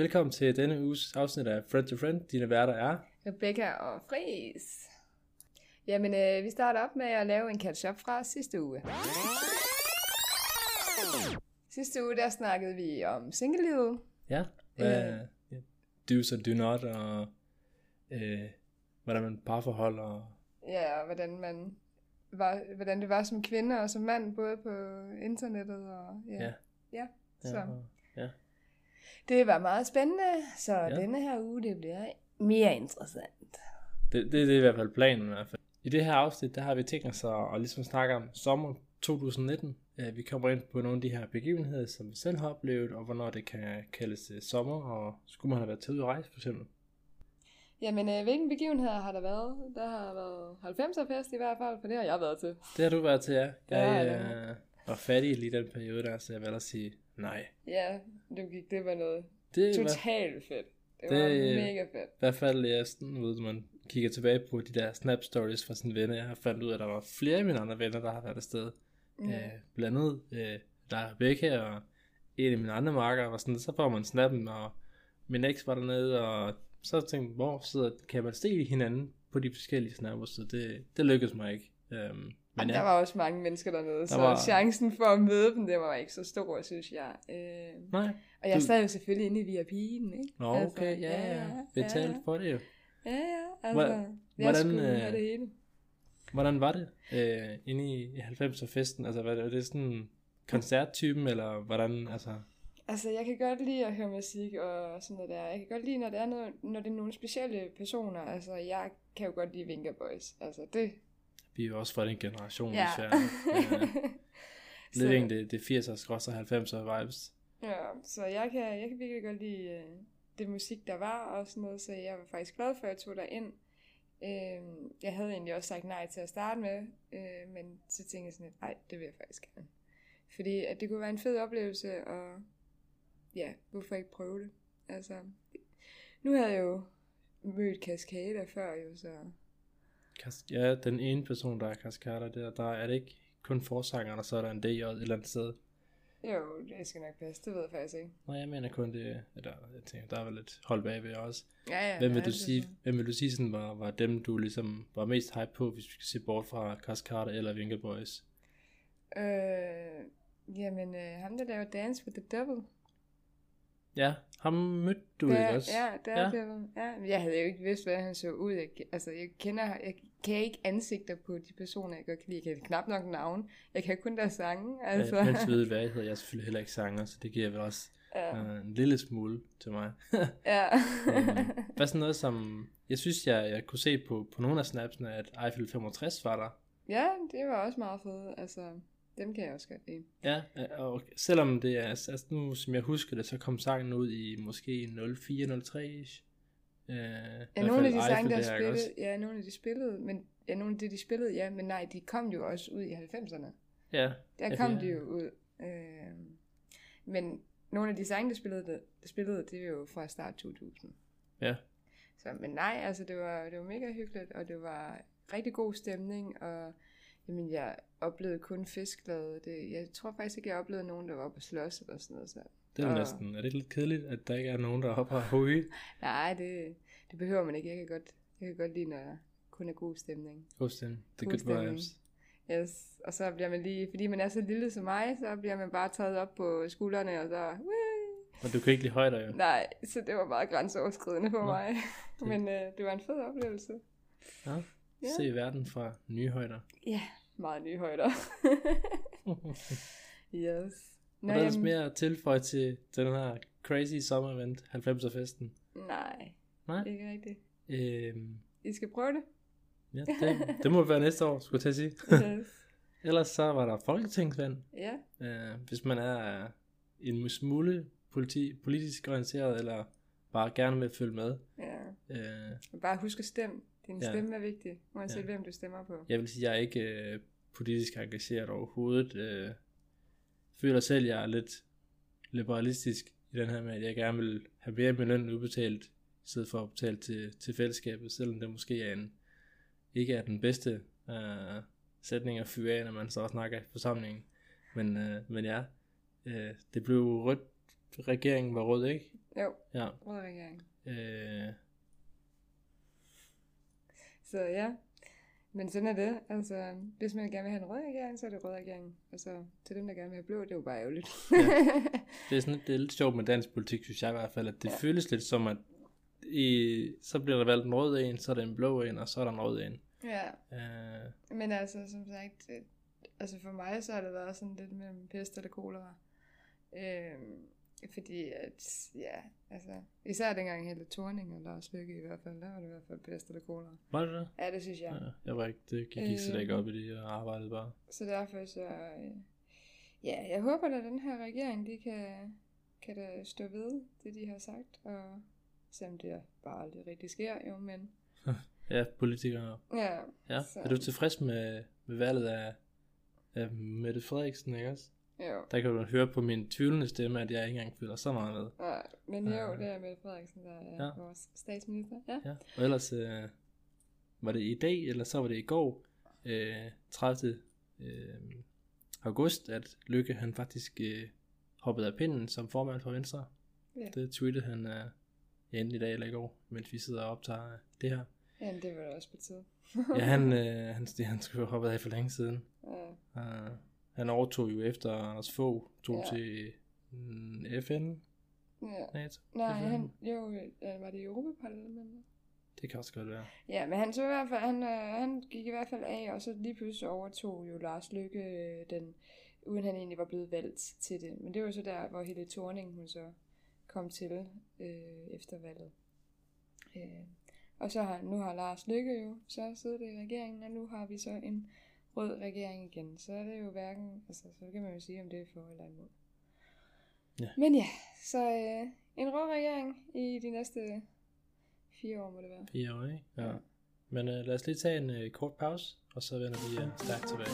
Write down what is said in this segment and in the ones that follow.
Velkommen til denne uges afsnit af Friend to Friend. Dine værter er... Rebecca og Fris. Jamen, øh, vi starter op med at lave en catch-up fra sidste uge. Sidste uge, der snakkede vi om singlelivet. Ja, hvad, øh. do's and do not, og øh, hvordan man parforhold, og... Ja, og hvordan man var, hvordan det var som kvinde og som mand, både på internettet og... Ja. Ja. ja. Så Ja, og- ja. Det var meget spændende, så Ja. denne her uge, det bliver mere interessant. Det, det, det er i hvert fald planen i hvert fald. I det her afsnit, der har vi tænkt os at, at ligesom snakke om sommer 2019. Øh, Vi kommer ind på nogle af de her begivenheder, som vi selv har oplevet, og hvornår det kan kaldes øh, sommer, og skulle man have været til at rejse for eksempel. Jamen, øh, hvilken begivenheder har der været? Der har været 90'er fest i hvert fald, for det har jeg været til. Det har du været til, ja. Jeg Ja, øh, var fattig lige den periode der, så jeg vil sige nej. Ja, du gik det var noget Det var totalt fedt. Det, Det- var mega fedt. i hvert fald, jeg sådan, ved, man kigger tilbage på de der snap stories fra sine venner, jeg har fandt ud af, at der var flere af mine andre venner, der har været afsted. Mm. Øh, blandt andet øh, der er Rebecca og en af mine andre marker, var sådan, så får man snappen, og min eks var dernede, og så tænkte jeg, hvor sidder, kan man se hinanden på de forskellige snapper, så det, det lykkedes mig ikke. Øhm, men ja, der var også mange mennesker dernede, så var- chancen for at møde dem, det var ikke så stor, synes jeg. Øh, nej, og jeg Du- sad jo selvfølgelig inde i VIP'en, ikke? Nå, okay, ja, ja, betalt for det jo. Ja, ja, altså. Hvor- jeg hvordan, skulle øh, det hele. Hvordan var det øh, inde i, i 90'er festen? Altså, var det, var det sådan koncerttypen, eller hvordan, altså... Altså, jeg kan godt lide at høre musik og sådan noget der. Jeg kan godt lide, når det er, noget, når det er nogle specielle personer. Altså, jeg kan jo godt lide Vinker Boys. Altså, det... Vi er jo også fra den generation, Ja. desværre. Lidt ikke det, det 80'er, og 90'er vibes. Ja, så jeg kan, jeg kan virkelig godt lide øh, det musik, der var og sådan noget, så jeg var faktisk glad for, at jeg tog dig ind. Øh, jeg havde egentlig også sagt nej til at starte med, øh, men så tænkte jeg sådan lidt, nej, det vil jeg faktisk gerne. Fordi at det kunne være en fed oplevelse, og ja, hvorfor ikke prøve det? Altså, nu havde jeg jo mødt Cascada før jo, så Ja, den ene person, der er Cascada, der, der er det ikke kun forsangeren, og så er der en DJ et eller andet sted. jo, det skal nok passe, det ved jeg faktisk ikke. Nej, jeg mener kun det, eller jeg tænker, der er vel lidt hold bagved også. Ja, ja, Hvem vil ja, du sige, sådan. hvem vil du sige sådan var, var dem, du ligesom var mest hype på, hvis vi skal se bort fra Cascada eller Vinker Boys? Øh, jamen, øh, ham der laver Dance with the Devil, Ja, ham mødte du der, ikke også? Ja, der Ja. Devil. Ja, jeg havde jo ikke vidst, hvordan han så ud. Jeg, altså, jeg kender, jeg kan ikke ansigter på de personer, jeg godt kan lide. Jeg kan knap nok navn. Jeg kan kun deres sange. Altså. Ja, mens ved, hvad jeg hedder. Jeg er selvfølgelig heller ikke sanger, så det giver vel også ja. øh, en lille smule til mig. ja. Øh, Hvad sådan noget som... Jeg synes, jeg, jeg kunne se på, på nogle af snapsene, at Eiffel 65 var der. ja, det var også meget fedt. Altså, dem kan jeg også godt lide. Ja, øh, og selvom det er... Altså nu, som jeg husker det, så kom sangen ud i måske 04-03-ish. Øh, Ja, nogle af de sange, der spillede, ja, nogle af de spillede, men ja, nogle af det, de spillede, ja, men nej, de kom jo også ud i 90'erne. Ja, Der Ja, kom det de jo ud. Øh, men nogle af de sange, der spillede, der, der spillede, det er jo fra start 2000. ja. Så, men nej, altså det var, det var mega hyggeligt, og det var rigtig god stemning, og jamen, jeg oplevede kun fiskglade. Det, jeg tror faktisk ikke, jeg oplevede nogen, der var på slås eller sådan noget. Så. Det er Og- næsten... Er det ikke lidt kedeligt, at der ikke er nogen, der er oppe og høje? Nej, det, det behøver man ikke. Jeg kan godt, jeg kan godt lide, når der kun er god stemning. God stemning. The God good stemning. vibes. Yes. Og så bliver man lige, fordi man er så lille som mig, så bliver man bare taget op på skuldrene, og så... Og du kan ikke lide højder, jo. Nej, så det var meget grænseoverskridende for Nå, mig. det- Men øh, det var en fed oplevelse. Ja. Ja. Se verden fra nye højder. Ja, meget nye højder. yes. Der er ellers mere at tilføje til, til den her crazy summer event, 90'er festen. Nej, Nej? ikke rigtigt. Øhm, I skal prøve det. ja, det, det må være næste år, skulle jeg til at sige. Yes. Ellers så var der folketingsvalg. ja, Øh, hvis man er en smule politi, politisk orienteret, eller bare gerne vil følge med. ja. Øh, Bare husk at stemme. Din Ja. stemme er vigtig, uanset ja. hvem du stemmer på. jeg vil sige, jeg er ikke øh, politisk engageret overhovedet. Øh, føler selv, jeg er lidt liberalistisk i den her med, at jeg gerne vil have mere min løn udbetalt, i stedet for at betale til, til fællesskabet, selvom det måske er en, ikke er den bedste øh, sætning at fyre af, når man så snakker i forsamlingen. Men, øh, men ja, øh, det blev rødt regeringen var rød, ikke? Jo, Ja. rød regering. Øh, Så ja, men sådan er det. Altså, hvis man gerne vil have en rød regering, så er det rød regering. Altså, til dem, der gerne vil have blå, det er jo bare ærgerligt. det, er sådan, det er lidt sjovt med dansk politik, synes jeg i hvert fald, at det Ja. ja. føles lidt som, at i, så bliver der valgt en rød en, så er der en blå en, og så er der en rød en. ja, Øh, men altså, som sagt, det, altså for mig, så har det været sådan lidt mellem pest eller kolera. Øhm, fordi at, ja, altså, især dengang hele Torning og Lars Lykke i hvert fald, der var det i hvert fald pest eller kolera. var det det? Ja, det synes jeg. Ja, jeg var ikke, det gik ikke slet ikke Øh. op i det, jeg arbejdede bare. Så derfor så, øh, ja, jeg håber at den her regering, de kan, kan da stå ved det, de har sagt, og selvom det bare aldrig rigtig sker, jo, men Ja, politikere. ja, Ja. Så- Er du tilfreds med, med valget af, af Mette Frederiksen, ikke også? Jo. Der kan du høre på min tvivlende stemme, at jeg ikke engang føler så meget med. Ja, men jo, Ja. det er Mette Frederiksen, der er Ja. vores statsminister. Ja. Ja. Og ellers øh, var det i dag, eller så var det i går, øh, 30. Øh, august, at Lykke han faktisk øh, hoppede af pinden som formand for Venstre. Ja. Det tweetede han øh, ja, enten i dag eller i går, mens vi sidder og optager øh, det her. ja, det var da også på tide. Ja, han, øh, han, han skulle have hoppet af for længe siden. ja. Uh, han overtog jo efter Anders Fogh, tog Ja. til mm, FN, ja. NATO. Nej, FN. han, jo, øh, var det i Europaparlamentet? Det kan også godt være. Ja, men han, så i hvert fald, han, øh, han gik i hvert fald af, og så lige pludselig overtog jo Lars Lykke øh, den, uden han egentlig var blevet valgt til det. Men det var så der, hvor hele Thorning hun så kom til øh, efter valget. Øh, og så har, nu har Lars Lykke jo så siddet i regeringen, og nu har vi så en rød regering igen, så er det jo hverken, altså så kan man jo sige, om det er for eller imod. Ja. Men ja, så øh, en rød regering i de næste fire år må det være. Fire år, ikke? Ja. ja. Men øh, lad os lige tage en øh, kort pause, og så vender vi øh, stærkt tilbage.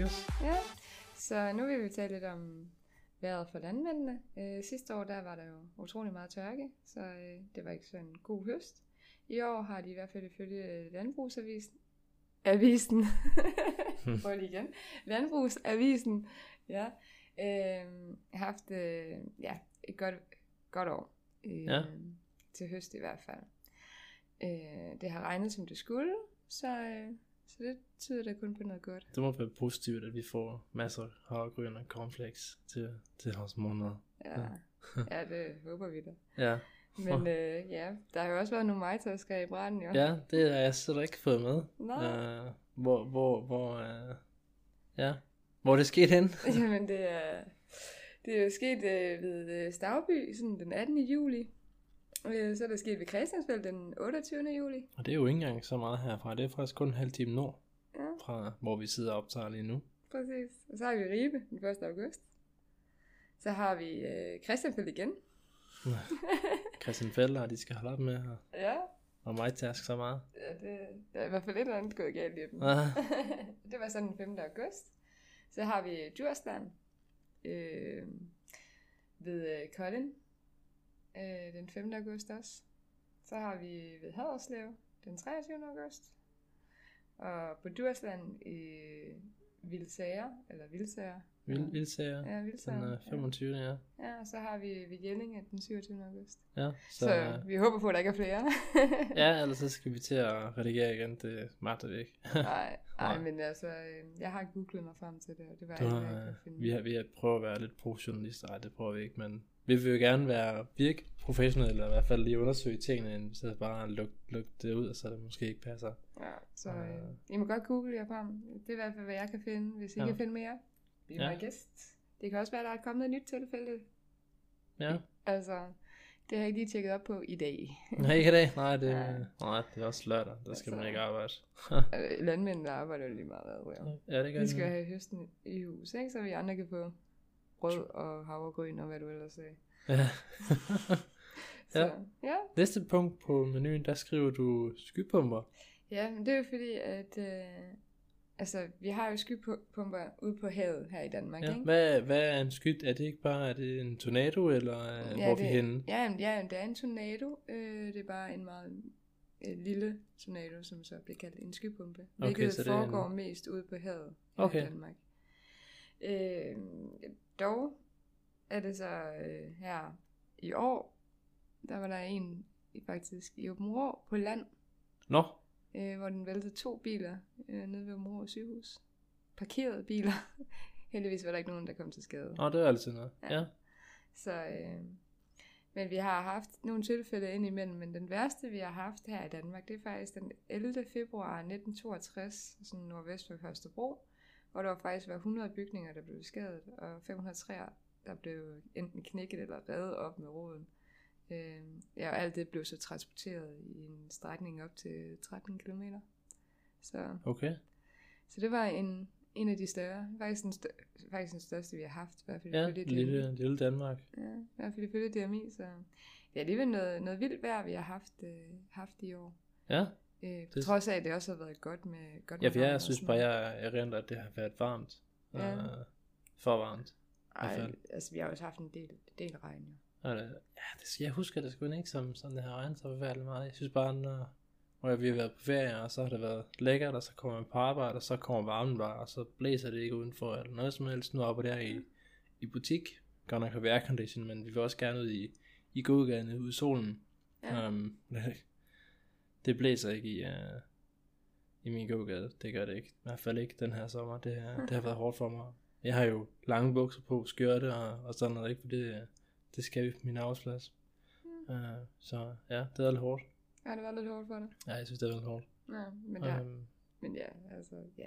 Også. Ja, så nu vil vi tale lidt om vejret for landmændene. Øh, sidste år der var der jo utrolig meget tørke, så øh, det var ikke sådan en god høst. I år har de i hvert fald ifølge Landbrugsavisen, Avisen, prøv lige igen, Landbrugsavisen, ja, øh, haft øh, ja, et godt, godt år. Øh, Ja. Til høst i hvert fald. Øh, det har regnet som det skulle, så, øh, så det tyder da kun på noget godt. Det må være positivt, at vi får masser af havregryn og cornflakes til, til vores måneder. Ja, ja det håber vi da. Ja. Men øh, ja, der har jo også været nogle majtasker i branden, jo. ja, det har jeg slet ikke fået med. Nå. Uh, hvor, hvor, hvor, uh, ja, hvor er det sket hen? Jamen, det er, det er jo sket øh, ved øh, Stavby, sådan den 18. juli. Øh, så er der sket ved Christiansfeld den 28. juli. Og det er jo ikke engang så meget herfra. Det er faktisk kun en halv time nord Ja, fra, hvor vi sidder og optager lige nu. præcis. Og så har vi Ribe den 1. august. Så har vi øh, Christiansfeld igen. Christian Felder, de skal holde op med at, Ja, og mig task så meget. ja det, der er i hvert fald et eller andet gået galt i dem. Ah, det var sådan den 5. august. Så har vi Djursland øh, ved øh, Kolding øh, den 5. august også. Så har vi ved Haderslev den 23. august. Og på Djursland i Vildsager, eller Vildsager. vild, vildsager. Ja, Den Vildsager. er 25. Ja. Ja. ja, og så har vi ved Jellinge den 27. august. Ja, Så, så, så vi håber på, at der ikke er flere. ja, ellers så skal vi til at redigere igen. Det magter vi ikke. Nej, nej, men altså, øh, jeg har googlet mig frem til det, og det var Du ikke, jeg øh, kunne finde. vi, har, vi har prøvet at være lidt pro-journalister. Nej, det prøver vi ikke, men vi vil jo gerne være virke professionelle, eller i hvert fald lige undersøge tingene, end så bare lukke luk det ud, og så det måske ikke passer. Ja, så Øh. I må godt google jer frem. Det er i hvert fald, hvad jeg kan finde. Hvis I Ja. kan finde mere, be Ja. my guest. Det kan også være, der er kommet et nyt tilfælde. Ja, Altså, det har jeg ikke lige tjekket op på i dag. nej, ikke i dag. Nej, det, Ja. nej, det er også lørdag. Der skal Altså. man ikke arbejde. Øh, Landmændene arbejder jo lige meget ad, ja, det gør De skal have høsten i hus, ikke? Så vi andre kan få brød og havregryn og hvad du ellers sagde. Ja. Så, Ja. ja. ja. Næste punkt på menuen, der skriver du skypumper. Ja, men det er jo fordi, at øh, altså, vi har jo skypumper ude på havet her i Danmark, Ja. ikke? Hvad, hvad er en skyt? Er det ikke bare er det en tornado, eller ja, hvor er vi det, henne? Ja, jamen, ja, det er en tornado. Øh, det er bare en meget øh, lille tornado, som så bliver kaldt en skypumpe. Okay, Hvilket så det foregår en- mest ude på havet her Okay. i Danmark. Øh, dog er det så øh, her i år, der var der en i- faktisk i Åben Rå på land, Nå, øh, hvor den væltede to biler øh, nede ved Åben Rå sygehus. Parkerede biler. Heldigvis var der ikke nogen, der kom til skade. Nå det er altid noget. Ja. Ja. Så, øh, men vi har haft nogle tilfælde indimellem, men den værste, vi har haft her i Danmark, det er faktisk den 11. februar 1962, sådan nordvest for Høstebro, hvor der var faktisk var 100 bygninger, der blev beskadiget, og 500 træer, der blev enten knækket eller revet op med roden. Øh, ja, og alt det blev så transporteret i en strækning op til 13 km. Så, Okay. så det var en, en af de større, faktisk den, stør, faktisk den største, vi har haft, i hvert fald Ja, ifølge DMI. lille, lille Danmark. Ja, i hvert fald ifølge DMI, så det er alligevel noget, noget vildt vejr, vi har haft, øh, haft i år. Ja, Øh, Det- trods af, at det også har været godt med godt ja med for regn jeg synes bare, jeg erindrer, at det har været varmt. Ja. Uh, for varmt. Ej, altså vi har også haft en del, del regn, jo. Og det, ja, det jeg husker det sgu ikke som sådan, det har regnet så forfærdeligt meget. Jeg synes bare, når, hvor vi har været på ferie, og så har det været lækkert, og så kommer man på arbejde, og så kommer varmen bare, og så blæser det ikke udenfor, eller noget som helst. Nu oppe der i, i butik, godt nok har vi aircondition, men vi vil også gerne ud i, i gågaden, ude i solen. Ja. Um, det blæser ikke i, uh, i min gågade, det gør det ikke. I hvert fald ikke den her sommer, det, er, det har været hårdt for mig. Jeg har jo lange bukser på, skørte og, og sådan noget, ikke? For det, det skal vi på min arbejdsplads. Uh, så ja, det er lidt hårdt. Har det været lidt hårdt for dig? Ja, jeg synes, det er lidt hårdt. Ja, men, ja, Um, men ja, altså, ja.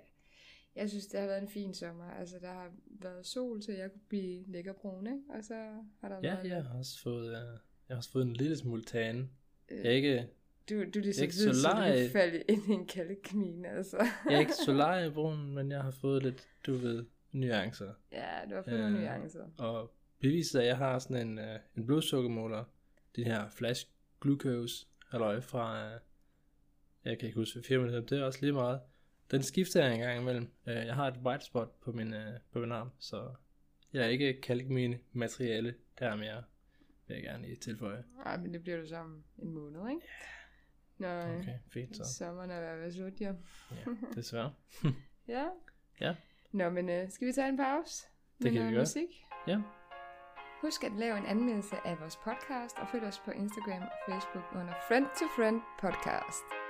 Jeg synes, det har været en fin sommer. Altså, der har været sol, så jeg kunne blive lækkerbrun, ikke? Og så har der ja, været... jeg har også fået, uh, jeg har også fået en lille smule tan. øh, Jeg er ikke, Du, du er lige så ikke hvid, så du falde ind i en kaldekamine, altså. jeg er ikke solariebrun, men jeg har fået lidt, du ved, nuancer. ja, du har fået Øh, nuancer. Og beviset er, at jeg har sådan en, uh, en blodsukkermåler, den her flash glucose, halløj fra, uh, jeg kan ikke huske, firmaet hedder, det er også lige meget. den skifter jeg en gang imellem. Øh, jeg har et white spot på min, øh, på min arm, så jeg er ikke kalkmine materiale der mere, vil jeg gerne lige tilføje. Nej, men det bliver du om en måned, ikke? Når Okay, fint så. sommeren er ved at være slut, jo. Ja, desværre. Ja. Ja. Nå, men øh, skal vi tage en pause? Det med kan vi noget gøre. Musik? Ja. Husk at lave en anmeldelse af vores podcast, og følg os på Instagram og Facebook under Friend to Friend Podcast.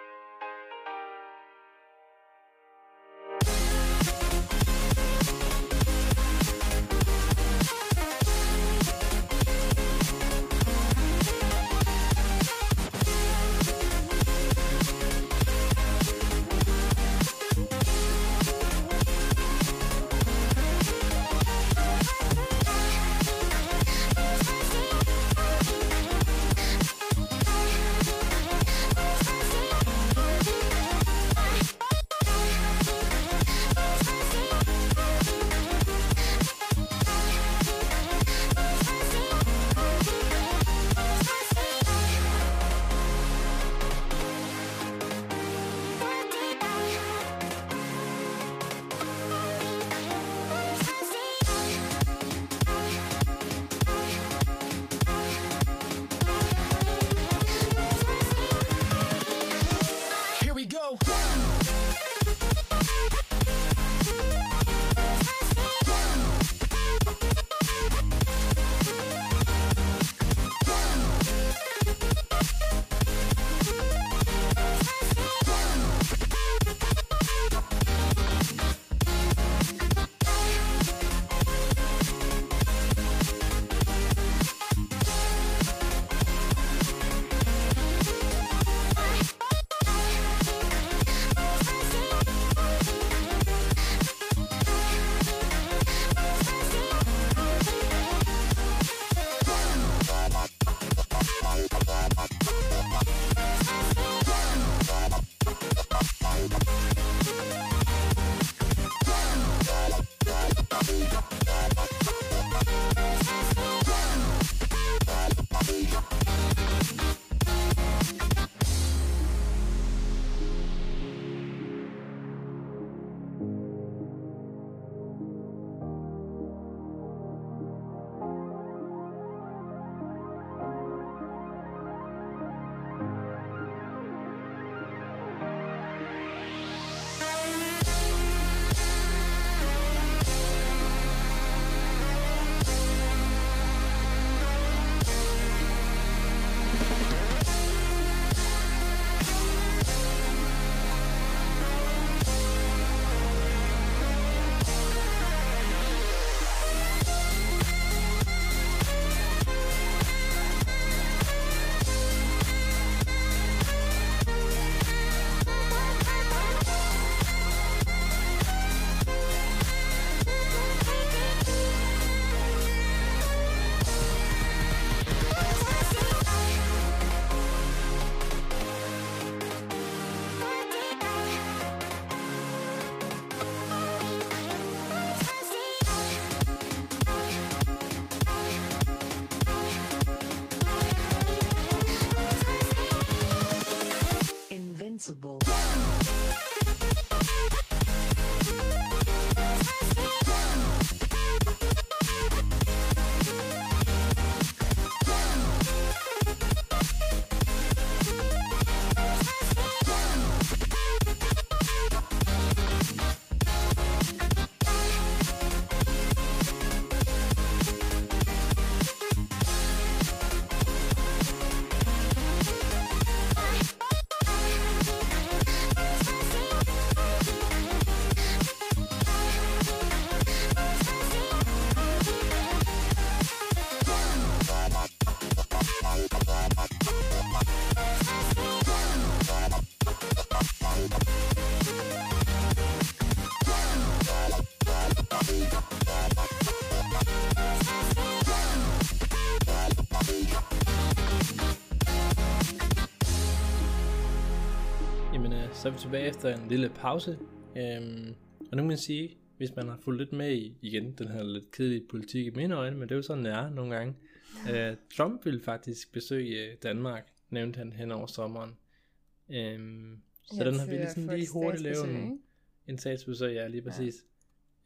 Så er vi tilbage efter en lille pause. Øhm, og nu kan man sige, hvis man har fulgt lidt med i, igen, den her lidt kedelige politik i mine øjne, men det er jo sådan, det er nogle gange. Øh, Trump ville faktisk besøge øh, Danmark, nævnte han hen over sommeren. Øhm, så Ja, den har vi til lige, hurtigt lavet en, en statsbesøg, ja, lige præcis.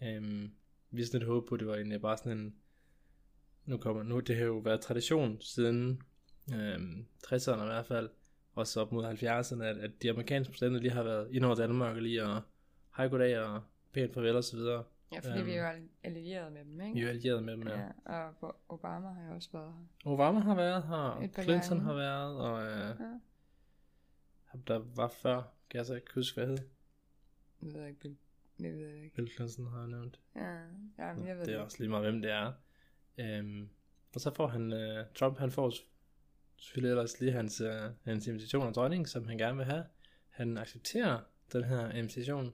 Ja. Øhm, vi sådan lidt håbe på, det var egentlig bare sådan en, nu kommer, nu det har jo været tradition siden øhm, 60'erne i hvert fald, også op mod 70'erne, at, at de amerikanske præsidenter lige har været ind over Danmark og lige og hej goddag og pænt farvel og så videre. Ja, fordi um, vi er jo allieret med dem, ikke? Vi er allieret med dem, ja. ja. Og Obama har jo også været her. Obama har været her, og Clinton gange. har været, og øh, ja. der var før, kan jeg så ikke huske, hvad hed? Jeg ved ikke, Bill, jeg ved ikke. Bill Clinton har jeg nævnt. Ja, ja men jeg ved det. er også lige meget, hvem det er. Um, og så får han, uh, Trump han får selvfølgelig ellers lige hans, uh, hans invitation af dronningen, som han gerne vil have. Han accepterer den her invitation,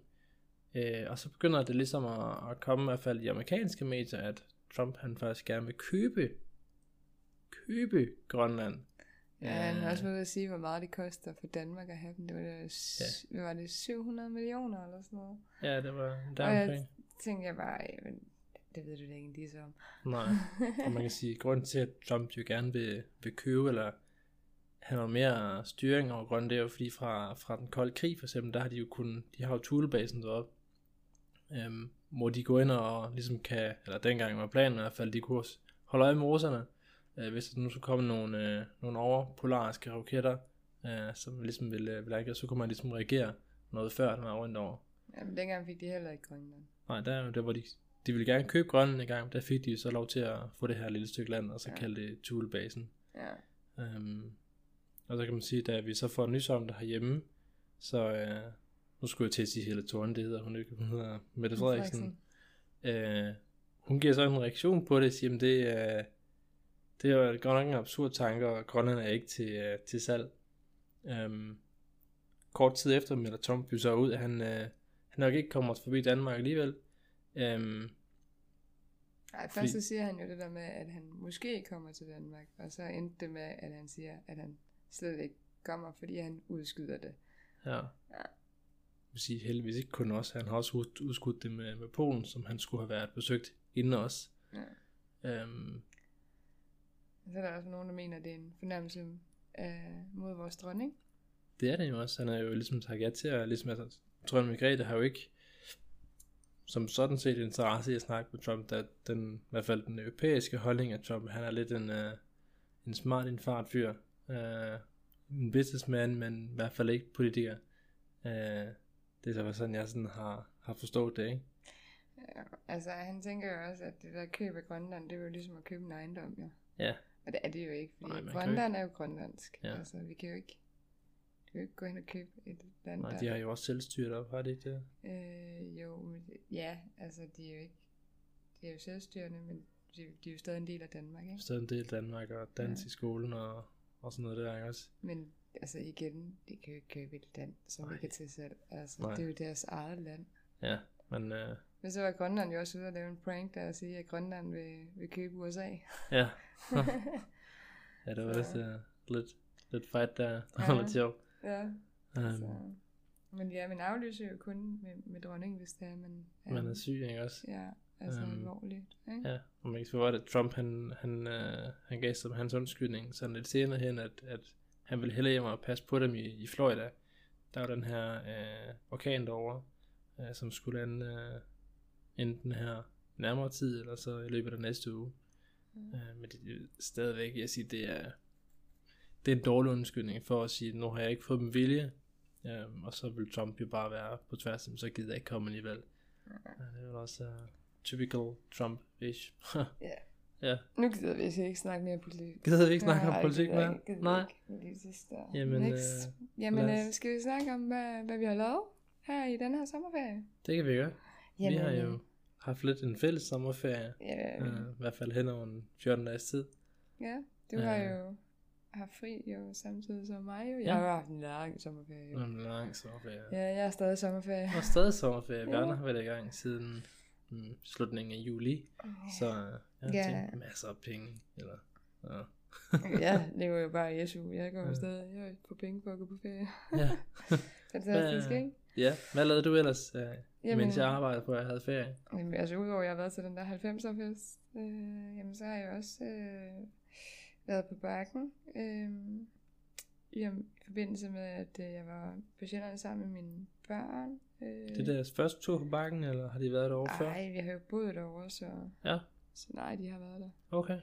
uh, og så begynder det ligesom at, at komme i hvert fald i amerikanske medier, at Trump han faktisk gerne vil købe, købe Grønland. Ja, han har også været at sige, hvor meget det koster for Danmark at have dem. Det var, det, ja. var det 700 millioner eller sådan noget. Ja, det var der Og jeg tænkte jeg bare, jamen, det ved du da ikke lige så om. Nej, og man kan sige, grunden til, at Trump jo gerne vil, vil købe, eller han har mere styring over Grønland, det er jo fordi fra, fra den kolde krig for eksempel, der har de jo kun, de har jo Thulebasen deroppe, øhm, hvor de går ind og ligesom kan, eller dengang var planen i hvert fald, de kunne holde øje med russerne, øh, hvis der nu skulle komme nogle, øh, nogle overpolariske raketter, øh, som ligesom ville, øh, ville ikke, så kunne man ligesom reagere noget før, den var rundt over. Jamen dengang fik de heller ikke Grønland. Nej, der, der hvor de, de ville gerne købe Grønland i gang, der fik de så lov til at få det her lille stykke land, og så ja. kalde det Thulebasen. Ja. Øhm, og så kan man sige, da vi så får nys om det herhjemme, så øh, nu skulle jeg til at sige hele Thorne, det hedder hun ikke, hun hedder Mette Frederiksen. Øh, hun giver så en reaktion på det, siger, at det, øh, det er jo godt nok en absurd tanke, og Grønland er ikke til, øh, til salg. Øhm, kort tid efter melder jo så ud, at han, øh, han nok ikke kommer forbi Danmark alligevel. Øhm, Ej, først fordi... så siger han jo det der med, at han måske kommer til Danmark, og så endte det med, at han siger, at han slet ikke kommer, fordi han udskyder det. Ja. ja. Jeg vil sige heldigvis ikke kun os, han har også udskudt det med, med Polen, som han skulle have været besøgt inden os. Ja. Øhm, så er der også nogen, der mener, at det er en fornærmelse øh, mod vores dronning. Det er det jo også. Han har jo ligesom sagt ja til, at ligesom, altså, dronning Margrethe har jo ikke som sådan set interesse i at snakke med Trump, da den, i hvert fald den europæiske holdning af Trump, han er lidt en, uh, en smart, en fart fyr. Uh, en businessman, men i hvert fald ikke politiker. Uh, det er så sådan, jeg sådan har, har forstået det, ikke? Ja, altså han tænker jo også, at det der køb af Grønland, det er jo ligesom at købe en ejendom, ja. Ja. Og det er det jo ikke, fordi Nej, Grønland ikke... er jo grønlandsk. Ja. Altså, vi kan jo ikke, kan jo ikke gå ind og købe et land, Nej, de har jo også selvstyret op, har de ikke det? Øh, jo, men, ja, altså de er jo ikke, de er jo selvstyrende, men de, de er jo stadig en del af Danmark, ikke? Stadig en del af Danmark, og dans ja. i skolen og, og sådan noget der, ikke også? Men altså igen, de kan jo ikke købe et land, som vi kan til selv. Altså, Nej. det er jo deres eget land. Ja, men... Øh... Men så var Grønland jo også ude og lave en prank, der at sige, at Grønland vil, vil købe USA. ja. ja, det var vist uh, lidt, lidt fight der. Det var lidt sjovt. Ja. Um, så. Men ja, man aflyser jo kun med, med dronningen, hvis det er, man er, man er syg, ikke også? Ja, altså um, alvorligt. Ikke? Ja, og man kan sige, at Trump, han, han, uh, han gav som hans undskyldning sådan lidt senere hen, at, at han ville hellere hjem og passe på dem i, i Florida. Der var den her uh, orkan derovre, uh, som skulle lande uh, enten her nærmere tid, eller så i løbet af næste uge. Mm. Uh, men det, det, stadigvæk, jeg siger, det er, det er en dårlig undskyldning for at sige, nu har jeg ikke fået dem vilje, um, og så vil Trump jo bare være på tværs, så gider jeg ikke komme alligevel. Uh, det er jo også uh, typical Trump-ish. ja. Ja. Nu gider vi ikke snakke mere politik. Gider vi ikke snakke om politik mere? Nej. Jamen, øh, Jamen øh, skal vi snakke om, hvad, hvad vi har lavet her i den her sommerferie? Det kan vi gøre. Jamen, vi har jo haft lidt en fælles sommerferie. Ja. Uh, I hvert fald hen over en 14 dages tid. Ja, du har uh, jo haft fri jo samtidig som mig. Jo. Jeg ja. har jo haft en lang sommerferie. Jo. En lang sommerferie. Ja, jeg er stadig sommerferie. Jeg er stadig sommerferie. ja. har været i gang siden mm, slutningen af juli. Okay. Så jeg har ja. tjent masser af penge. Eller, ja. ja, det var jo bare SU. Jeg går jo ja. stadig jeg på penge for at gå på ferie. ja. Fantastisk, ikke? Ja, hvad lavede du ellers, uh, jamen, mens jeg arbejdede på, at jeg havde ferie? Jamen, altså udover at jeg har været til den der 90'er fest, øh, jamen så har jeg også øh, været på bakken. Øh, i, i forbindelse med, at øh, jeg var på Sjælland sammen med mine børn. Øh, Det er deres første tur på bakken, eller har de været der over før? Nej, vi har jo boet derovre, så, Ja, så nej, de har været der. okay.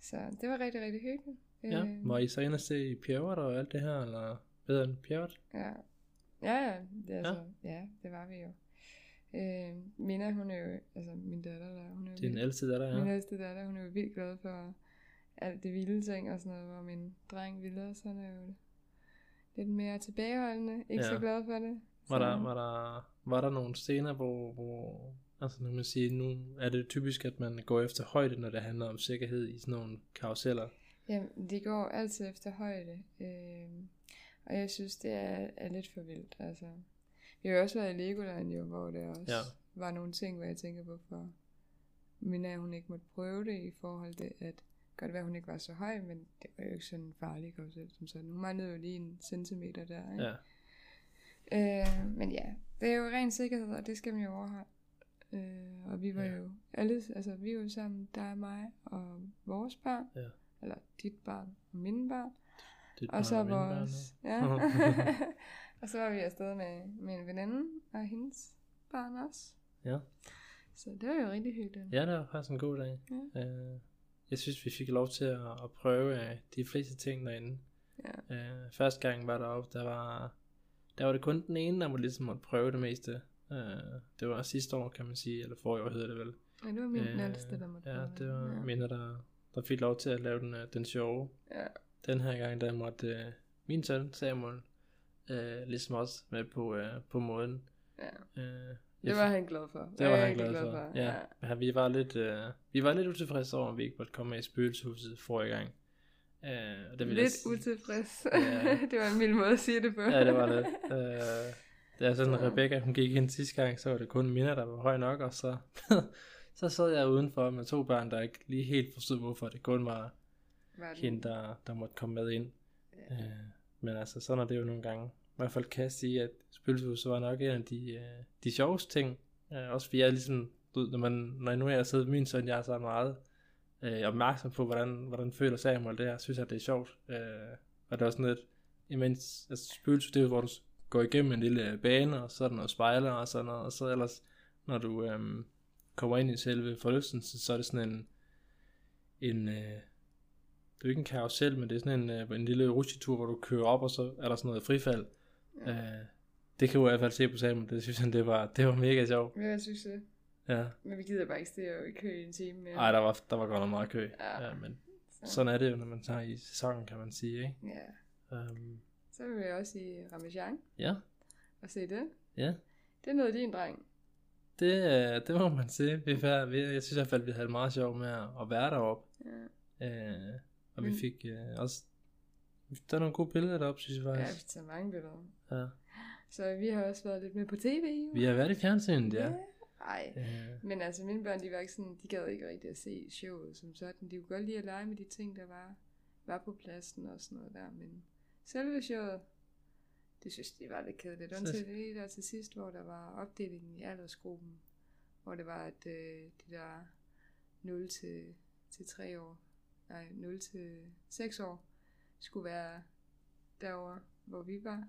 Så det var rigtig, rigtig hyggeligt. Ja. Øh, Var I så inde og se Pjerrot og alt det her, eller bedre end Pjerrot? Ja, ja, ja, det, er altså, ja. ja, det var vi jo. Øh, Mina, hun er jo, altså min datter der, hun er jo Din ældste datter, Min ja. ældste datter, hun er jo vildt glad for alt det vilde ting og sådan noget, hvor min dreng ville, så han er jo lidt mere tilbageholdende, ikke Ja. så glad for det. Var Så- der, var der, var der nogle scener, hvor, hvor altså nu kan man sige, nu er det typisk, at man går efter højde, når det handler om sikkerhed i sådan nogle karuseller. Jamen, de går altid efter højde, øh, og jeg synes, det er, er lidt for vildt. Altså, vi har jo også været i Legoland, jo, hvor der også Ja. var nogle ting, hvor jeg tænker, hvorfor Mina, hun ikke måtte prøve det i forhold til, at godt være, hun ikke var så høj, men det var jo ikke sådan en farlig karusel som sådan. Hun manglede jo lige en centimeter der, ikke? Ja, Øh, men ja, det er jo ren sikkerhed, og det skal man jo overholde. Øh, og vi var Ja. jo alle, altså vi var jo sammen, der er mig og vores barn, Ja. eller dit barn og mine børn, det er og så børn vores, nu. ja. og så var vi afsted med, med en veninde og hendes barn også. Ja. Så det var jo rigtig hyggeligt. Ja, det var faktisk en god dag. Ja. Øh, jeg synes, vi fik lov til at, at prøve øh, de fleste ting derinde. Ja. Øh, første gang var deroppe, der var, der var det kun den ene, der må ligesom måtte prøve det meste. Øh, det var sidste år, kan man sige, eller forrige år hedder det vel. Men det var min øh, ældste, der måtte Ja, prøve det var ja. ja. mine, der, der fik lov til at lave den, den sjove. Ja. Den her gang, der måtte øh, min søn, Samuel, øh, ligesom også med på, øh, på måden. ja. Øh, Det var han glad for. det var han Rigtig glad for. Ja. ja. ja. Vi var lidt, øh, vi var lidt utilfredse over, at vi ikke måtte komme med i spøgelseshuset forrige gang. Øh, og det jeg Lidt s- utilfreds. Ja. det var en mild måde at sige det på. Ja, det var lidt. Øh, det er sådan, Så- Rebecca, hun gik ind sidste gang, så var det kun Mina, der var høj nok, og så, så sad jeg udenfor med to børn, der ikke lige helt forstod, hvorfor det kun var Var hende, der, der måtte komme med ind. Ja. Øh, men altså, sådan er det jo nogle gange. I hvert fald kan sige, at spøgelseshuset var nok en af de, øh, de sjoveste ting. Øh, også fordi jeg er ligesom, du ved, når, man, når nu er jeg siddet med min søn, jeg er så meget øh, opmærksom på, hvordan, hvordan føler Samuel det her, synes jeg, det er sjovt. Øh, og det er også sådan lidt, imens, altså spøgelse, det er jo, hvor du går igennem en lille bane, og så er der noget spejler og sådan noget, og så ellers, når du øh, kommer ind i selve forlystelsen, så er det sådan en, en øh, det er jo ikke en karusel, men det er sådan en, øh, en lille rutsjetur, hvor du kører op, og så er der sådan noget frifald. Ja. Øh, det kan du i hvert fald se på Samuel, det synes han, det var, det var mega sjovt. Ja, jeg synes det. Ja. Men vi gider bare ikke stå i kø i en time mere. Ej, der var, der var godt nok meget kø. Ja. Ja, men så. sådan er det jo, når man tager i sæsonen, kan man sige, ikke? Ja. Um, Så vil vi også i Ramachan ja, og se det. ja. Det er noget din dreng. Det, øh, det må man sige. Vi, jeg synes i hvert fald, vi havde det meget sjovt med at, være deroppe. Ja. Øh, og vi fik øh, også... Der er nogle gode billeder deroppe, synes jeg ja, vi faktisk. tager mange billeder. Ja. Så vi har også været lidt med på tv. Jo. Vi har været i fjernsynet, ja. Ej. Øh, Men altså, mine børn, de var ikke sådan, de gad ikke rigtig at se showet som sådan. De kunne godt lide at lege med de ting, der var, var på pladsen og sådan noget der. Men selve showet, det synes de var lidt kedeligt. Undtil det der til sidst, hvor der var opdelingen i aldersgruppen. Hvor det var, at øh, de der 0 til, til 3 år, nej, 0 til 6 år, skulle være derovre, hvor vi var.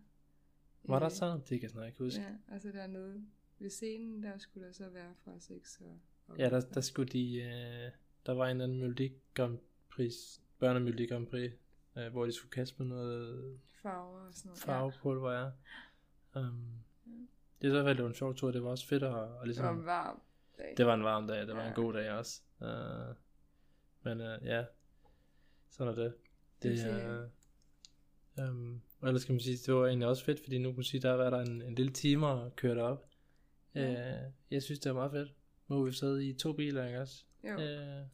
var der Øh, så? Det kan jeg snart ikke huske. Ja, altså dernede ved scenen, der skulle der så være fra 6 og... og Ja, der, der skulle de... Øh, der var en eller anden Melodi Grand Prix, børnemelodi Grand Prix, øh, hvor de skulle kaste med noget farver og sådan noget. farvepulver, ja. Um, det er så hvert det var en sjov tur, det var også fedt at, at Ja. Det ligesom... var en varm dag. Det var en varm dag, det var Ja. en god dag også. Uh, men uh, ja, sådan er det. Det Det er... Um, og ellers kan man sige, det var egentlig også fedt, fordi nu kan man sige, der var der en, en lille time at køre derop. Ja. Uh, jeg synes, det var meget fedt. Nu har vi sad i to biler, ikke også? Jo, Uh,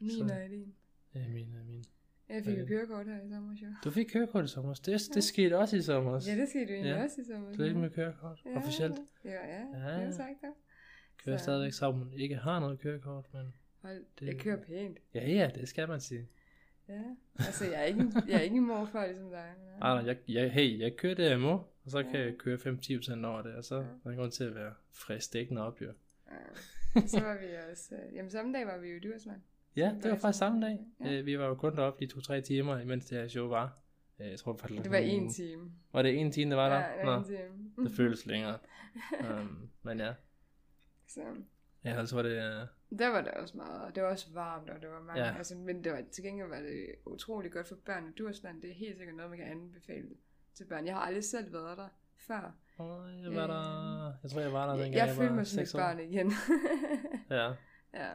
min og din. ja, min, øh, min. Jeg fik jo Øh. kørekort her i sommer, jo. Du fik kørekort i sommer. Det, Ja. det skete også i sommer. Ja, det skete jo egentlig Ja. også i sommer. Du er ikke med kørekort, ja. officielt. Ja, ja, Ja, det ja. er sagt der. Kører Så- stadigvæk sammen, ikke har noget kørekort, men Hold, Det- jeg kører pænt. ja, ja, det skal man sige. Ja, altså jeg er ikke, jeg er ikke en morfar ligesom dig. Ja. Nej, nej, jeg, jeg, hey, jeg kører det, jeg må, og så kan Ja. jeg køre 5-10% over det, og så Ja. er der grund til at være frisk dækkende op, jo. Ja. Så var vi også... øh, Jamen samme dag var vi jo i Dyrsmand. Ja, det var faktisk samme dag. ja. Øh, Vi var jo kun deroppe de to-tre timer, imens det her show var. Øh, Jeg tror faktisk, Det var en time. Var det en time, det var der? Ja, det var en time. det føles længere. um, men ja. Så Ja, altså var det... Der var det også meget, og det var også varmt, og det var mange, Ja. altså, men det var, til gengæld var det utrolig godt for børn. Djursland, det er helt sikkert noget, man kan anbefale til børn. Jeg har aldrig selv været der før. åh, jeg var der... Jeg tror, jeg var der Jeg, dengang jeg, jeg, følte var mig som et 6 år. barn igen. Ja. ja,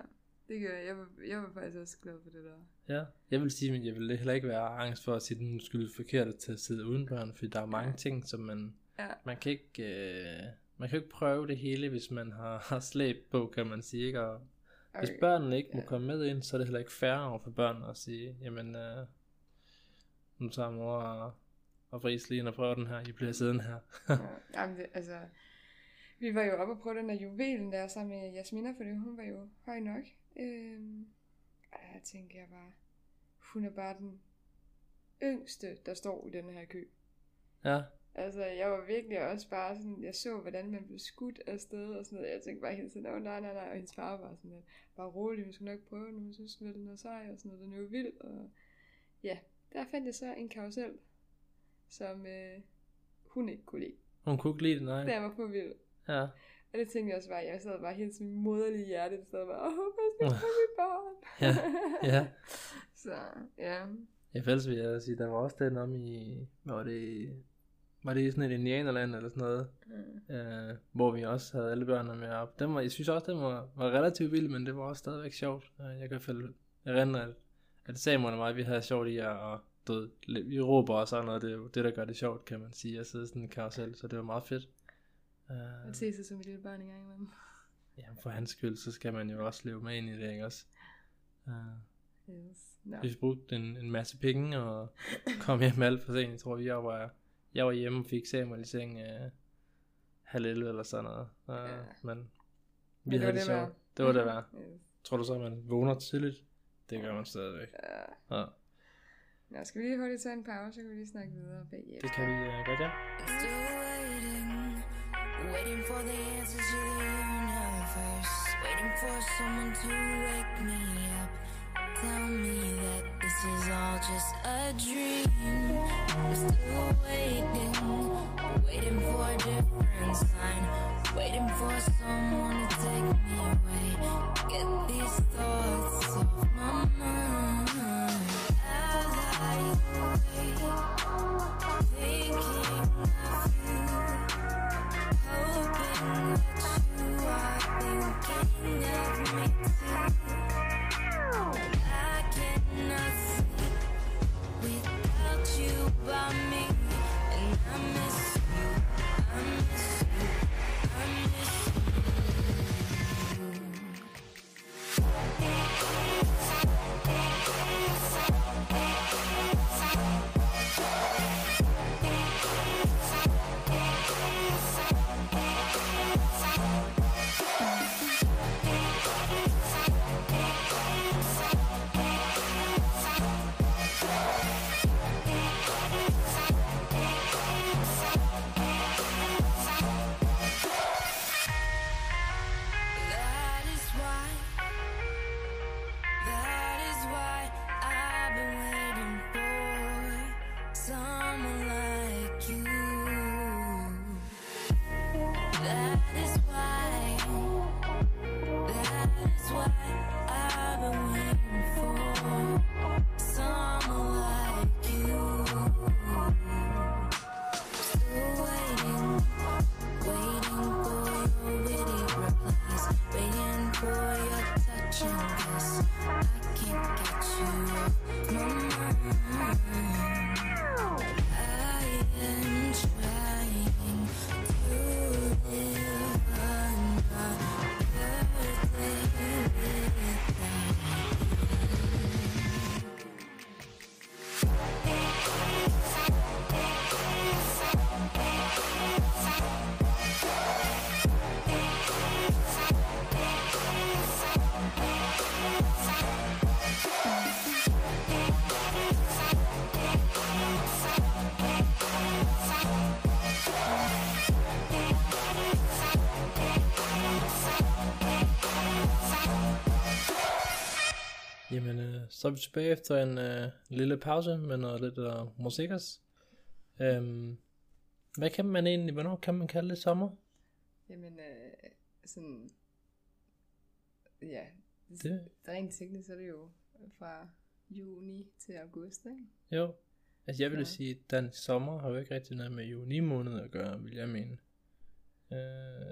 det gør jeg. Jeg var, jeg var faktisk også glad for det der. Ja, jeg vil sige, men jeg vil heller ikke være angst for at sige, at den skulle forkert til at sidde uden børn, fordi der er mange Ja. ting, som man, Ja. man kan ikke, øh, man kan jo ikke prøve det hele, hvis man har, har slæb på, kan man sige, ikke? Og hvis børnene ikke må Ja. komme med ind, så er det heller ikke fair over for børnene at sige, jamen, øh, nu tager mor og, og Friis lige ind og prøver den her, I bliver siddende her. ja. Jamen, det, altså, vi var jo oppe og prøve den der juvelen der sammen med Jasmina, fordi hun var jo høj nok. Øhm, og jeg tænker jeg bare, hun er bare den yngste, der står i den her kø. ja, Altså, jeg var virkelig også bare sådan, jeg så, hvordan man blev skudt afsted og sådan noget. Jeg tænkte bare hele tiden, åh nej, nej, nej, og hendes far var sådan lidt, bare rolig, hun skulle nok prøve nu, hun synes vel, den er sej og sådan noget, den er jo vild, og ja, der fandt jeg så en karusel, som øh, hun ikke kunne lide. hun kunne ikke lide det, nej. Den var for vild. Ja, Og det tænkte jeg også bare, jeg sad bare helt sådan moderlig hjerte, der sad bare, åh, pas nu på mit barn. Ja, ja. så, ja. Ja, for ellers vil jeg sige, der var også den om i, var det, var det i sådan et indianerland eller sådan noget, Mm. øh, hvor vi også havde alle børnene med op. Den var, jeg synes også, den var, var relativt vild, men det var også stadigvæk sjovt. Øh, Jeg kan fald erindre, at, at Samuel og mig, vi havde sjovt i at, og, lidt- vi råber og sådan noget, det er jo det, der gør det sjovt, kan man sige, at sidde i sådan en karusel, så det var meget fedt. At Øh, se sig som et lille barn en gang imellem. jamen, for hans skyld, så skal man jo også leve med ind i det, ikke også? Øh, Yes. No. Vi brugte en, en masse penge og kom hjem alt for sent. Jeg tror, jeg var, jeg var hjemme og fik Samuel i seng øh, halv 11 eller sådan noget. Uh, Ja. Men vi Men det havde det det sjovt. værd. Det var det værd. Yes. Tror du så, at man vågner tidligt? Det gør man stadigvæk. Ja. Ja, Nå, skal vi lige hurtigt tage en pause, så kan vi lige snakke videre bagefter. det kan vi uh, godt, ja. Waiting for the answers to the universe. Waiting for someone to wake me up. Tell me that this is all just a dream. I'm still waiting, waiting for a different sign. Waiting for someone to take me away. Get these thoughts off my mind. Without you by me, så er vi tilbage efter en øh, lille pause med noget lidt uh, musikers. Øhm, hvad kan man egentlig, hvornår kan man kalde det sommer? Jamen, øh, sådan... Ja, det, rent teknisk så er det jo fra juni til august, ikke? Jo. Altså jeg vil da Så- sige, at dansk sommer har jo ikke rigtig noget med juni måned at gøre, vil jeg mene. Øh,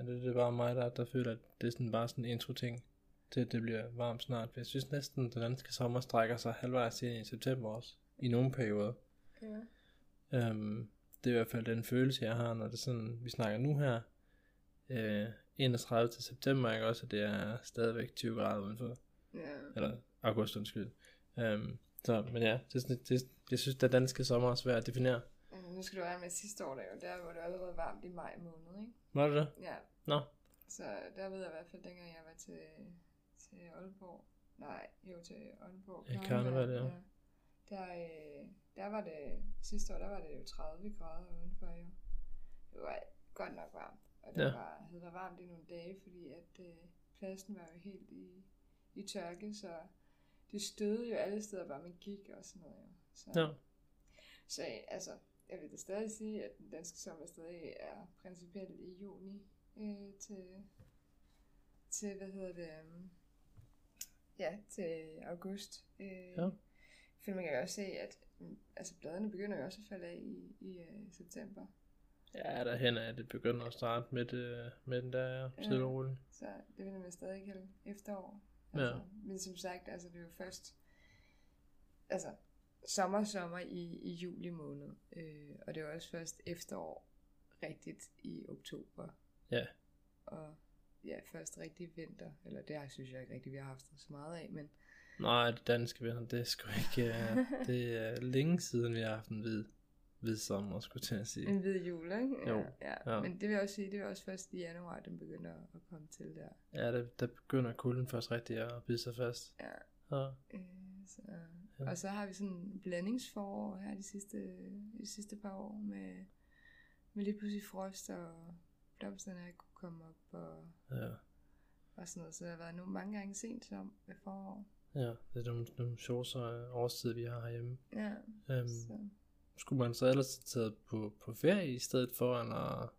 det, det er bare mig, der, der føler, at det er sådan bare sådan en intro ting at det bliver varmt snart. Jeg synes næsten, den danske sommer strækker sig halvvejs ind i september også. I nogle perioder. Ja. Øhm, det er i hvert fald den følelse, jeg har, når det er sådan, vi snakker nu her, øh, 31. til september, ikke også, og det er stadigvæk 20 grader udenfor, Ja. eller august, undskyld. Øhm, så, men ja, det sådan, det, jeg synes, at danske sommer er svært at definere. Øh, Nu skal du være med sidste år, der, jo, der var det allerede varmt i maj måned, ikke? Var det det? Ja, Nå, så der ved jeg i hvert fald, dengang jeg var til, til Aalborg, nej, jo til Aalborg. Ja, karneval, ja. Der, øh, der var det, sidste år, der var det jo 30 grader udenfor jo. Det var godt nok varmt, og det Ja. ja. var, havde været varmt i nogle dage, fordi at øh, pladsen var jo helt i, i tørke, så det stødede jo alle steder, bare man gik og sådan noget jo. Så, ja. så altså, jeg vil da stadig sige, at den danske sommer stadig er principielt i juni øh, til, til, hvad hedder det, um, ja, til august. Øh, Ja. For man kan jo også se, at mm, altså, bladene begynder jo også at falde af i, i uh, september. Ja, derhen er det begynder at starte med, det, med den der ja, stille og roligt. Så det vil man stadig kalde efterår. Ja. Altså, Men som sagt, altså, det er jo først altså, sommer, sommer i, i juli måned. Øh, og det er jo også først efterår rigtigt i oktober. Ja. Og ja, først rigtig vinter. Eller det her synes jeg ikke rigtig, vi har haft så meget af. Men Nej, det danske venner, det er sgu ikke... Uh, det er længe siden, vi har haft en hvid, hvid sommer, skulle jeg til at sige. en hvid jul, ikke? Jo, Ja, ja. ja. Men det vil jeg også sige, det er også først i januar, den begynder at komme til der. Ja, der, der begynder kulden først rigtig at bide sig fast. Ja. Ja. Øh, så, Ja. Og så har vi sådan en blandingsforår her de sidste, de sidste par år med, med lige pludselig frost og blomsterne kunne komme op og, ja. og sådan noget. Så der har været nogle mange gange sent som med forår. Ja, det er nogle, nogle sjovere årstider, vi har herhjemme. Ja, Um, så. skulle man så ellers have taget på, på ferie i stedet for, eller,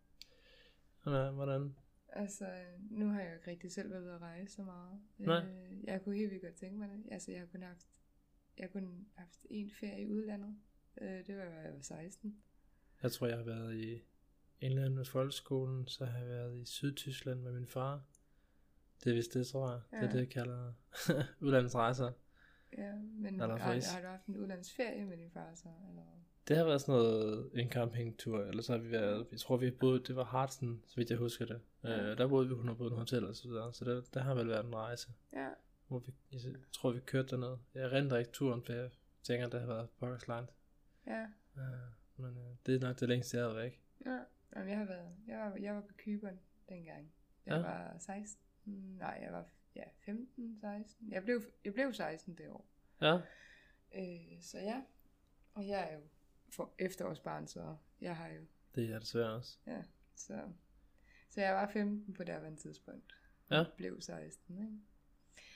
eller hvordan? Altså, nu har jeg jo ikke rigtig selv været ude at rejse så meget. Nej. Øh, jeg kunne helt vildt godt tænke mig det. Altså, jeg har kun haft, jeg har kun haft en ferie i udlandet. Øh, det var, da jeg var 16. Jeg tror, jeg har været i Med folkeskolen, så har jeg været i Sydtyskland med min far. Det er vist det, tror jeg. Det er Ja. det, jeg kalder udlandsrejser. Ja, men har, har du haft en udlandsferie med din far så? Eller? Det har været sådan noget, en campingtur, eller så har vi været, jeg tror vi har boet, det var Hartsen, så vidt jeg husker det. Ja. Øh, der boede vi 100 på en hotel og så videre, så der, der har vel været en rejse, Ja, hvor vi, jeg tror vi kørte derned. Jeg render ikke turen, for jeg tænker, det har været pokkers ja, Øh, men øh, det er nok det længste, jeg har været væk. ja. Jamen, jeg har været, jeg var, jeg var på Kyberen dengang. Jeg Ja. var 16, nej, jeg var ja, 15, 16. Jeg blev, jeg blev 16 det år. Ja, Øh, så ja, og jeg er jo for efterårsbarn, så jeg har jo, det er jeg desværre også. ja, så, så jeg var 15 på det tidspunkt. Ja. Og blev 16, ikke?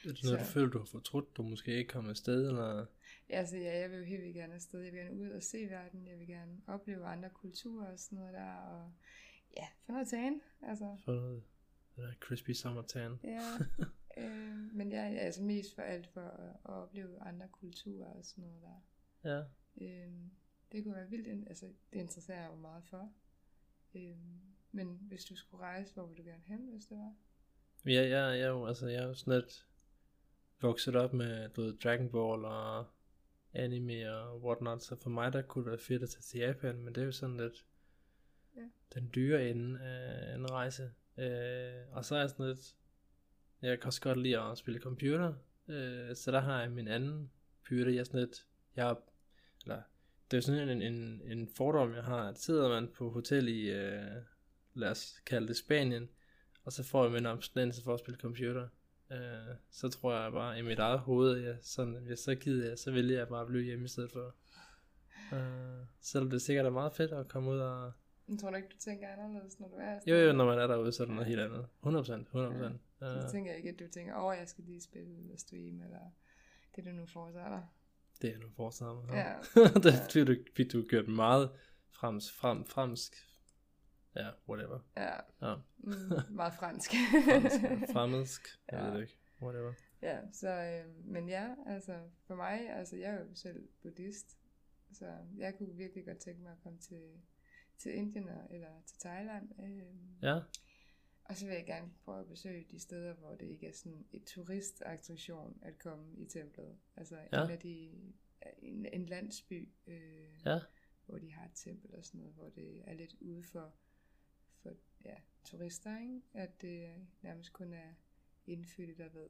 Er det noget, Så- du føler, du har fortrudt, du måske ikke kom afsted, eller? Ja, altså, ja, jeg vil jo helt vildt gerne afsted. Jeg vil gerne ud og se verden. Jeg vil gerne opleve andre kulturer og sådan noget der. Og ja, få noget tan. Altså, For noget, den der crispy summer tan. ja. øh, men jeg er altså mest for alt for at, at opleve andre kulturer og sådan noget der. Ja. Øh, det kunne være vildt. Altså, det interesserer jeg jo meget for. Øh, men hvis du skulle rejse, hvor ville du gerne hen, hvis det var? Ja, jeg, jeg, er jo, altså, jeg er jo sådan lidt vokset op med du ved, Dragon Ball og anime og whatnot, så for mig der kunne det være fedt at tage til Japan, men det er jo sådan lidt Ja. den dyre ende af en rejse. Øh, og så er jeg sådan lidt, jeg kan også godt lide at spille computer, øh, så der har jeg min anden pyre, jeg er sådan lidt, jeg er, eller, det er sådan en, en, en fordom, jeg har, at sidder man på hotel i, øh, lad os kalde det Spanien, og så får jeg min abstinense for at spille computer. Øh, så tror jeg bare i mit eget hoved, jeg, sådan, hvis så gider jeg, så vælger jeg bare at blive hjemme i stedet for. Øh, selvom det sikkert er meget fedt at komme ud og... Jeg tror du ikke, du tænker anderledes, når du er Jo afsted? jo, når man er derude, så er det noget helt andet. 100%, 100%. Så Øh, tænker jeg ikke, at du tænker, åh, jeg skal lige spille eller stream, eller... det du nu foretager dig. Det er nu fortsat mig. Ja. det fik du, fik du gjort meget frems, frem, fremsk. Ja, whatever. Ja, Ja, mm, meget fransk. fransk, ja, fremmedsk. Jeg Ja. ved det ikke. Whatever. ja, så, øh, men ja, altså for mig, altså jeg er jo selv buddhist, så jeg kunne virkelig godt tænke mig at komme til, til Indien eller til Thailand. Øh, Ja, Og så vil jeg gerne prøve at besøge de steder, hvor det ikke er sådan et turistattraktion at komme i templet. Altså Ja. en af de, en, en landsby, øh, ja, hvor de har et tempel og sådan noget, hvor det er lidt ude for, for ja, turister, ikke? At det nærmest kun er indfødte, der ved,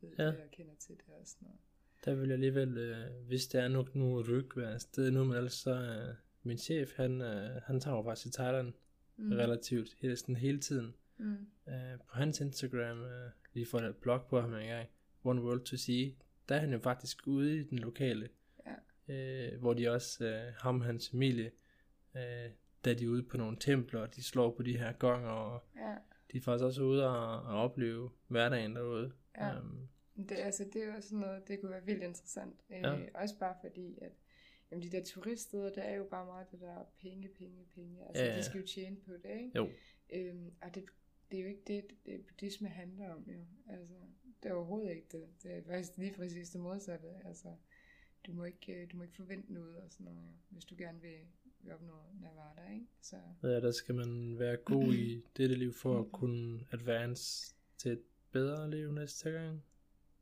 ved Ja. det og kender til det og sådan noget. der vil jeg alligevel, øh, hvis der er nok nu ryg afsted nu, men ellers så, øh, min chef, han, øh, han tager jo faktisk til Thailand mm. relativt hele, sådan hele tiden. Mm. Øh, på hans Instagram, øh, lige for et blog på ham en gang, One World to See, der er han jo faktisk ude i den lokale, Ja. øh, hvor de også, øh, ham og hans familie, øh, er de ude på nogle templer, og de slår på de her gonger, og Ja. de er faktisk også ude og, og opleve hverdagen derude. Ja. Um, Det, altså, det er jo sådan noget, det kunne være vildt interessant. Øh, Ja. Også bare fordi, at jamen, de der turiststeder, der er jo bare meget det der penge, penge, penge. Altså, Ja, ja. de skal jo tjene på det, ikke? jo, Øhm, og det, det er jo ikke det, det buddhisme handler om, jo. Altså, det er overhovedet ikke det. Det er faktisk lige præcis det modsatte. Altså, du må ikke, øh, du må ikke forvente noget og sådan noget, jo, hvis du gerne vil, vil opnå nirvana, ikke? Så, ja, der skal man være god i dette liv for at kunne advance til et bedre liv næste gang.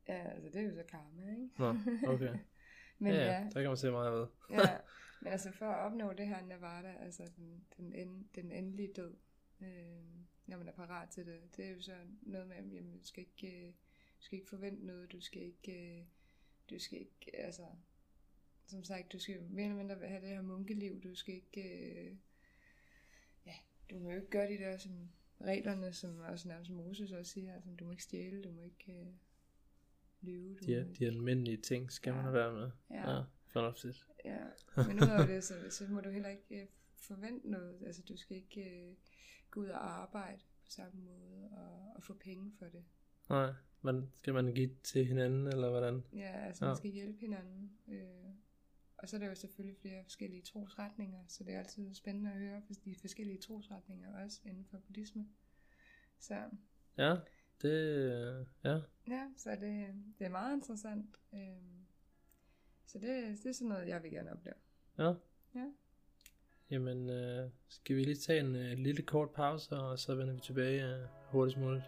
ja, altså, det er jo så karma, ikke? Nå, okay. Men ja, ja, ja, der kan man se meget ved. ja, men altså for at opnå det her nirvana, altså den, den, end, den endelige død, øh, når man er parat til det, det er jo så noget med, jamen, du skal ikke, øh, du skal ikke forvente noget, du skal ikke, øh, du skal ikke, altså, som sagt, du skal mere eller mindre have det her munkeliv, du skal ikke, øh, ja, du må jo ikke gøre de der som reglerne, som også nærmest Moses også siger, altså, du må ikke stjæle, du må ikke øh, lyve, du De, må de almindelige ting skal man Ja. have været med. Ja. ja fornuftigt. Ja, men udover det, så, så må du heller ikke øh, forvente noget. Altså, du skal ikke øh, gå ud og arbejde på samme måde og, og få penge for det. Nej, men skal man give til hinanden, eller hvordan? Ja, altså, Ja. man skal hjælpe hinanden. Øh, og så er der jo selvfølgelig flere forskellige trosretninger, så det er altid spændende at høre de forskellige trosretninger også inden for buddhisme. Så Ja, det, ja, ja, så det, det er meget interessant. Øh, så det, det er sådan noget, jeg vil gerne opleve. ja. Ja. Jamen, øh, skal vi lige tage en øh, lille kort pause, og så vender vi tilbage øh, hurtigst muligt.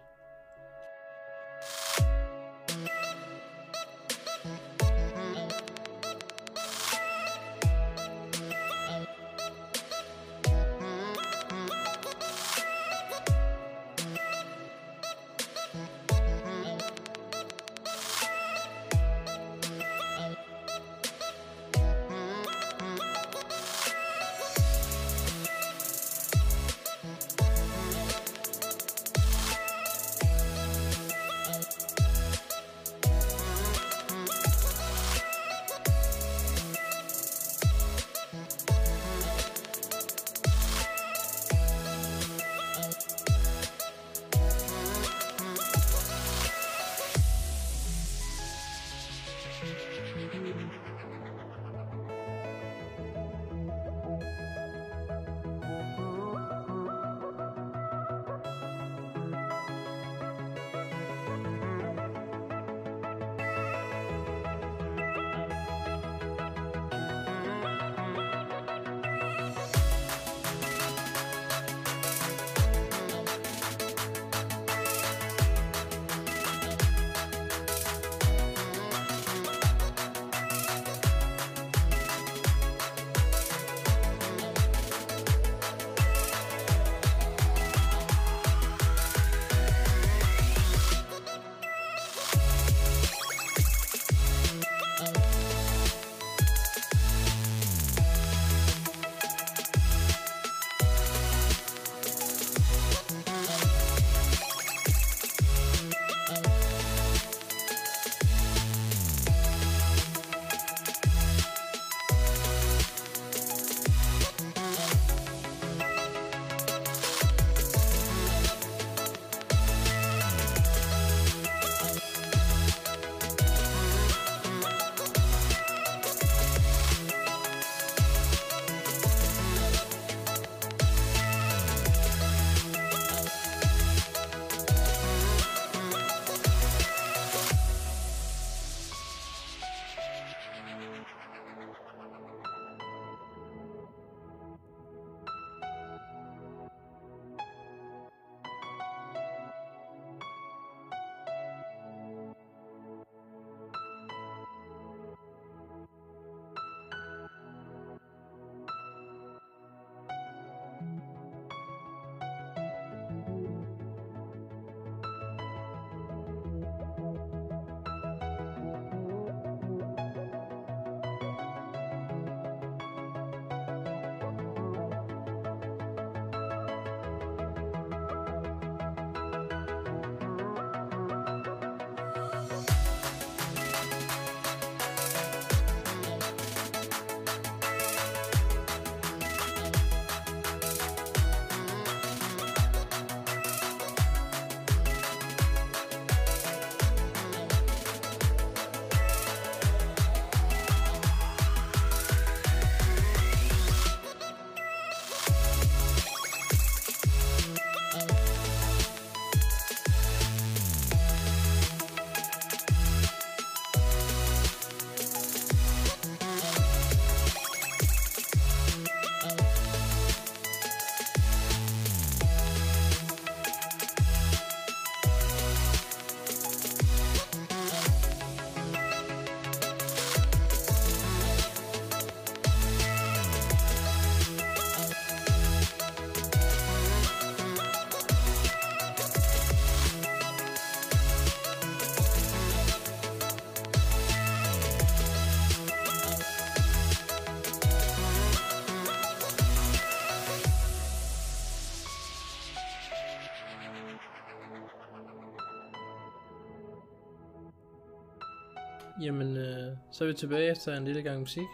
Så er vi tilbage efter en lille gang musik.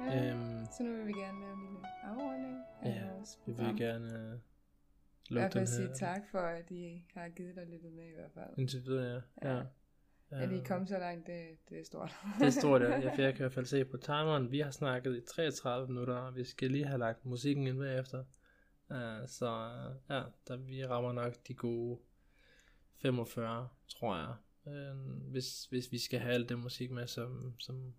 Ja. Øhm, Så nu vil vi gerne lave en lille afrunding af Ja, vi vil gerne I lukke hvert den fald sige her. tak for, at I har givet dig lidt med i hvert fald. Indtil videre, ja. Ja. ja. At I kom så langt, det, det er stort. Det er stort, ja. Jeg, jeg kan i hvert fald se på timeren. Vi har snakket i 33 minutter, og vi skal lige have lagt musikken ind bagefter. Uh, så uh, ja, der, vi rammer nok de gode 45, tror jeg. Uh, hvis, hvis vi skal have alt det musik med, som, som,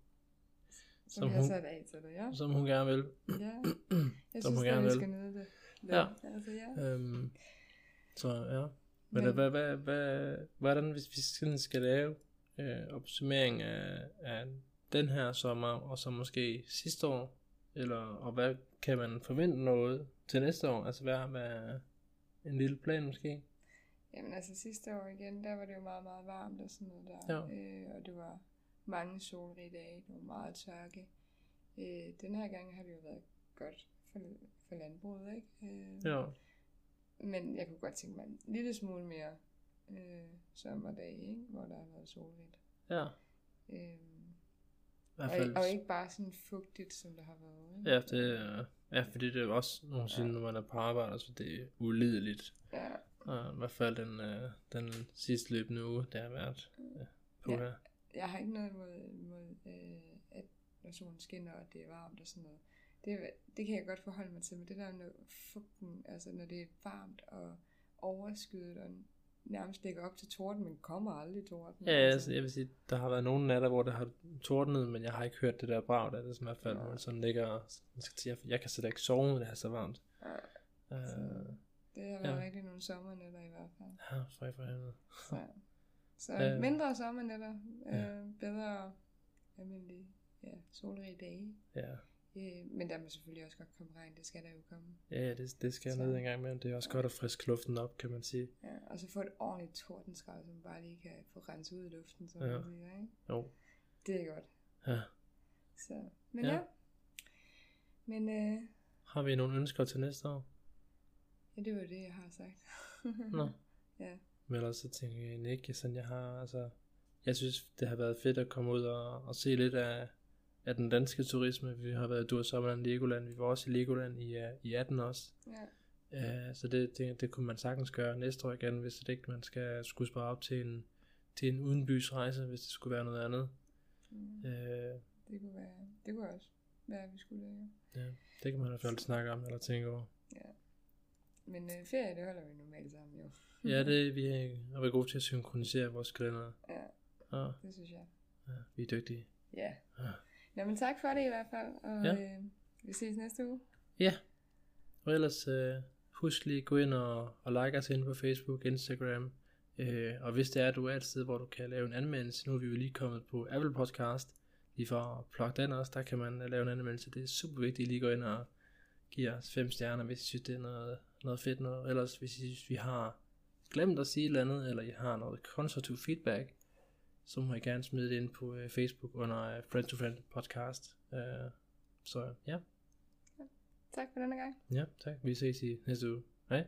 Som, Som hun- sat af til det, ja. som hun gerne vil. ja. Jeg Som synes, hun gerne vi vil. skal nyde det. lidt. Ja. Altså, ja. Um, så ja. Men, Men- hvad, hvad, hvad, hvordan hvis vi sådan skal lave øh, opsummering af, af den her sommer, og så måske sidste år, eller, og hvad kan man forvente noget til næste år? Altså hvad, hvad en lille plan måske? Jamen altså sidste år igen, der var det jo meget, meget varmt og sådan noget der. Ja. Øh, og det var mange solrige dage, det var meget tørke. Øh, den her gang har det jo været godt for, for landbruget, ikke? Øh, Ja, Men jeg kunne godt tænke mig en lille smule mere øh, sommerdage, ikke? hvor der har været solrigt. ja. Øh, og, og ikke bare sådan fugtigt, som der har været. Ikke? ja, det, er- ja, fordi det er også nogensinde, når man er på arbejde, så det er ulideligt. Ja, Og I hvert fald den, øh, den sidste løbende uge, det har været øh, på Ja. her. jeg har ikke noget imod, imod øh, at når solen skinner, og det er varmt og sådan noget. Det, det kan jeg godt forholde mig til, men det der med fugten, altså når det er varmt og overskyet og nærmest ligger op til torden, men kommer aldrig torden. Ja, altså, jeg vil sige, der har været nogle natter, hvor det har tordnet, men jeg har ikke hørt det der brag, der er det som i hvert fald, Ja. hvor sådan ligger, man skal sige, jeg, jeg kan slet ikke sove, når det er så varmt. Ja, Uh, det har været Ja. rigtig nogle sommernætter i hvert fald. ja, for for helvede. Så, så Øh. mindre sommernætter, øh, Ja. bedre almindelige ja, solrige dage. Ja, Øh, men der må selvfølgelig også godt komme regn, det skal der jo komme. ja, ja det, det skal Så- ned en gang med, det er også godt at friske luften op, kan man sige. Ja, og så få et ordentligt tordenskrald, som bare lige kan få renset ud i luften, som Ja. man siger, ikke? Jo, Det er godt. ja. Så, men Ja. ja. ja. Men øh, Har vi nogle ønsker til næste år? Ja, det var det, jeg har sagt. Nå. Ja. Men ellers så tænker jeg egentlig ikke, sådan jeg har, altså, jeg synes, det har været fedt at komme ud og, og se lidt af, af den danske turisme. Vi har været i Dursommerland, Legoland, vi var også i Legoland i, uh, i 18 også. ja. Uh, så det, det, det kunne man sagtens gøre næste år igen, hvis det ikke man skal skulle spare op til en, til en udenbys rejse, hvis det skulle være noget andet. Mm, Uh, det kunne være, det kunne også være, at vi skulle det, ja. ja, det kan man i hvert fald snakke om eller tænke over. Men øh, ferie, det holder vi normalt sammen, jo. Ja, det vi er, er vi gode til at synkronisere vores kalender. Ja, Ja, det synes jeg. ja, vi er dygtige. Ja. Ja. Nå, men tak for det i hvert fald, og Ja. øh, vi ses næste uge. Ja, og ellers øh, husk lige at gå ind og, og like os ind på Facebook, Instagram, øh, og hvis det er, at du er et sted, hvor du kan lave en anmeldelse, nu er vi jo lige kommet på Apple Podcast, lige for at plukke den også, der kan man lave en anmeldelse, det er super vigtigt, at lige gå ind og give os fem stjerner, hvis I synes, det er noget, noget fedt noget, ellers hvis I synes, vi har glemt at sige et eller andet, eller I har noget konstruktiv feedback, så må I gerne smide det ind på øh, Facebook under øh, Friend to Friend podcast. Øh, så ja, Tak for denne gang. ja, tak. Vi ses i næste uge. Hej.